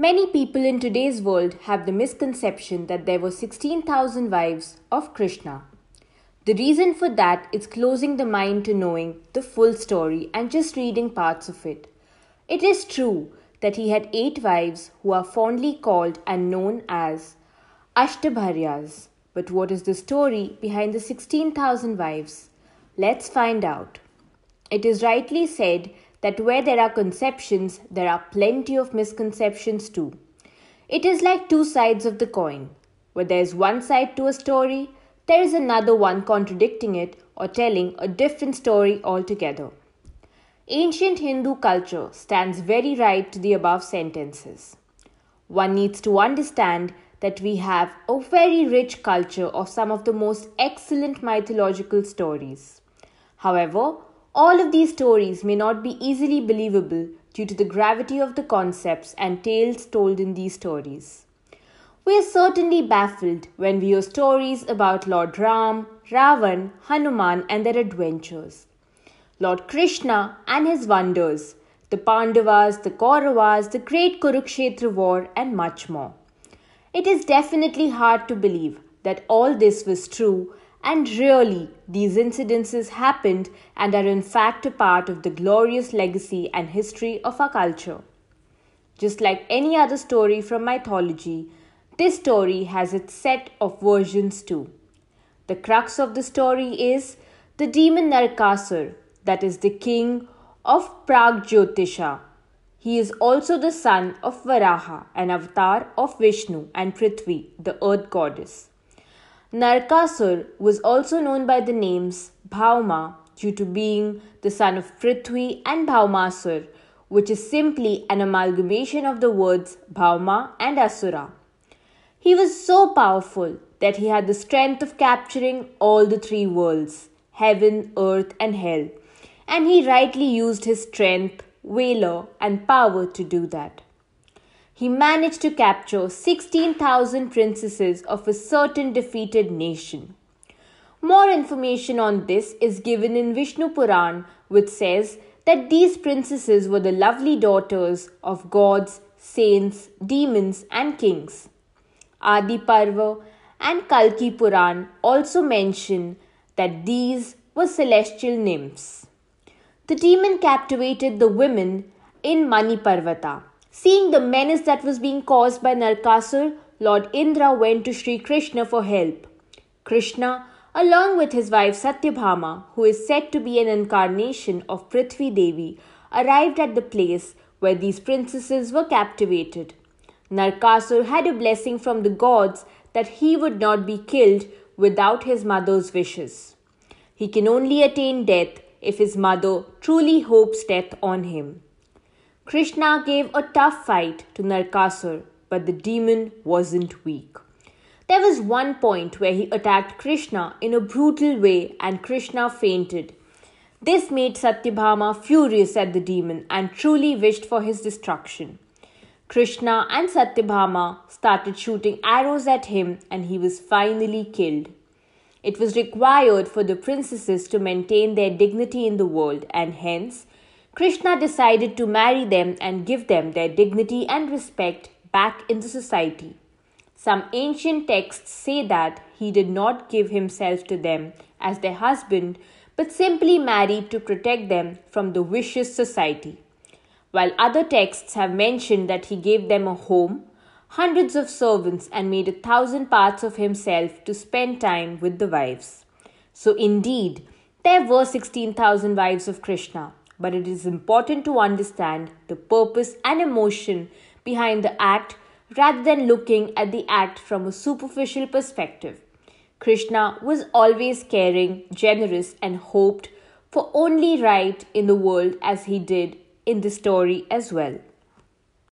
Many people in today's world have the misconception that there were 16,000 wives of Krishna. The reason for that is closing the mind to knowing the full story and just reading parts of it. It is true that he had eight wives who are fondly called and known as Ashtabharyas. But what is the story behind the 16,000 wives? Let's find out. It is rightly said that where there are conceptions, there are plenty of misconceptions too. It is like two sides of the coin. Where there is one side to a story, there is another one contradicting it or telling a different story altogether. Ancient Hindu culture stands very right to the above sentences. One needs to understand that we have a very rich culture of some of the most excellent mythological stories. However, all of these stories may not be easily believable due to the gravity of the concepts and tales told in these stories. We are certainly baffled when we hear stories about Lord Ram, Ravan, Hanuman, and their adventures, Lord Krishna and his wonders, the Pandavas, the Kauravas, the great Kurukshetra war, and much more. It is definitely hard to believe that all this was true and really, these incidences happened and are in fact a part of the glorious legacy and history of our culture. Just like any other story from mythology, this story has its set of versions too. The crux of the story is the demon Narakasur, that is the king of Pragjyotisha. He is also the son of Varaha, an avatar of Vishnu, and Prithvi, the earth goddess. Narkasur was also known by the names Bhauma due to being the son of Prithvi and Bhaumasur, which is simply an amalgamation of the words Bhauma and Asura. He was so powerful that he had the strength of capturing all the three worlds heaven, earth, and hell, and he rightly used his strength, valor, and power to do that he managed to capture 16,000 princesses of a certain defeated nation. More information on this is given in Vishnu Puran, which says that these princesses were the lovely daughters of gods, saints, demons, and kings. Adi Parva and Kalki Puran also mention that these were celestial nymphs. The demon captivated the women in Mani Parvata Seeing the menace that was being caused by Narkasur, Lord Indra went to Sri Krishna for help. Krishna, along with his wife Satyabhama, who is said to be an incarnation of Prithvi Devi, arrived at the place where these princesses were captivated. Narkasur had a blessing from the gods that he would not be killed without his mother's wishes. He can only attain death if his mother truly hopes death on him. Krishna gave a tough fight to Narkasur, but the demon wasn't weak. There was one point where he attacked Krishna in a brutal way and Krishna fainted. This made Satyabhama furious at the demon and truly wished for his destruction. Krishna and Satyabhama started shooting arrows at him and he was finally killed. It was required for the princesses to maintain their dignity in the world and hence Krishna decided to marry them and give them their dignity and respect back in the society. Some ancient texts say that he did not give himself to them as their husband, but simply married to protect them from the vicious society. While other texts have mentioned that he gave them a home, hundreds of servants, and made a thousand parts of himself to spend time with the wives. So, indeed, there were 16,000 wives of Krishna but it is important to understand the purpose and emotion behind the act rather than looking at the act from a superficial perspective. Krishna was always caring, generous, and hoped for only right in the world as he did in the story as well.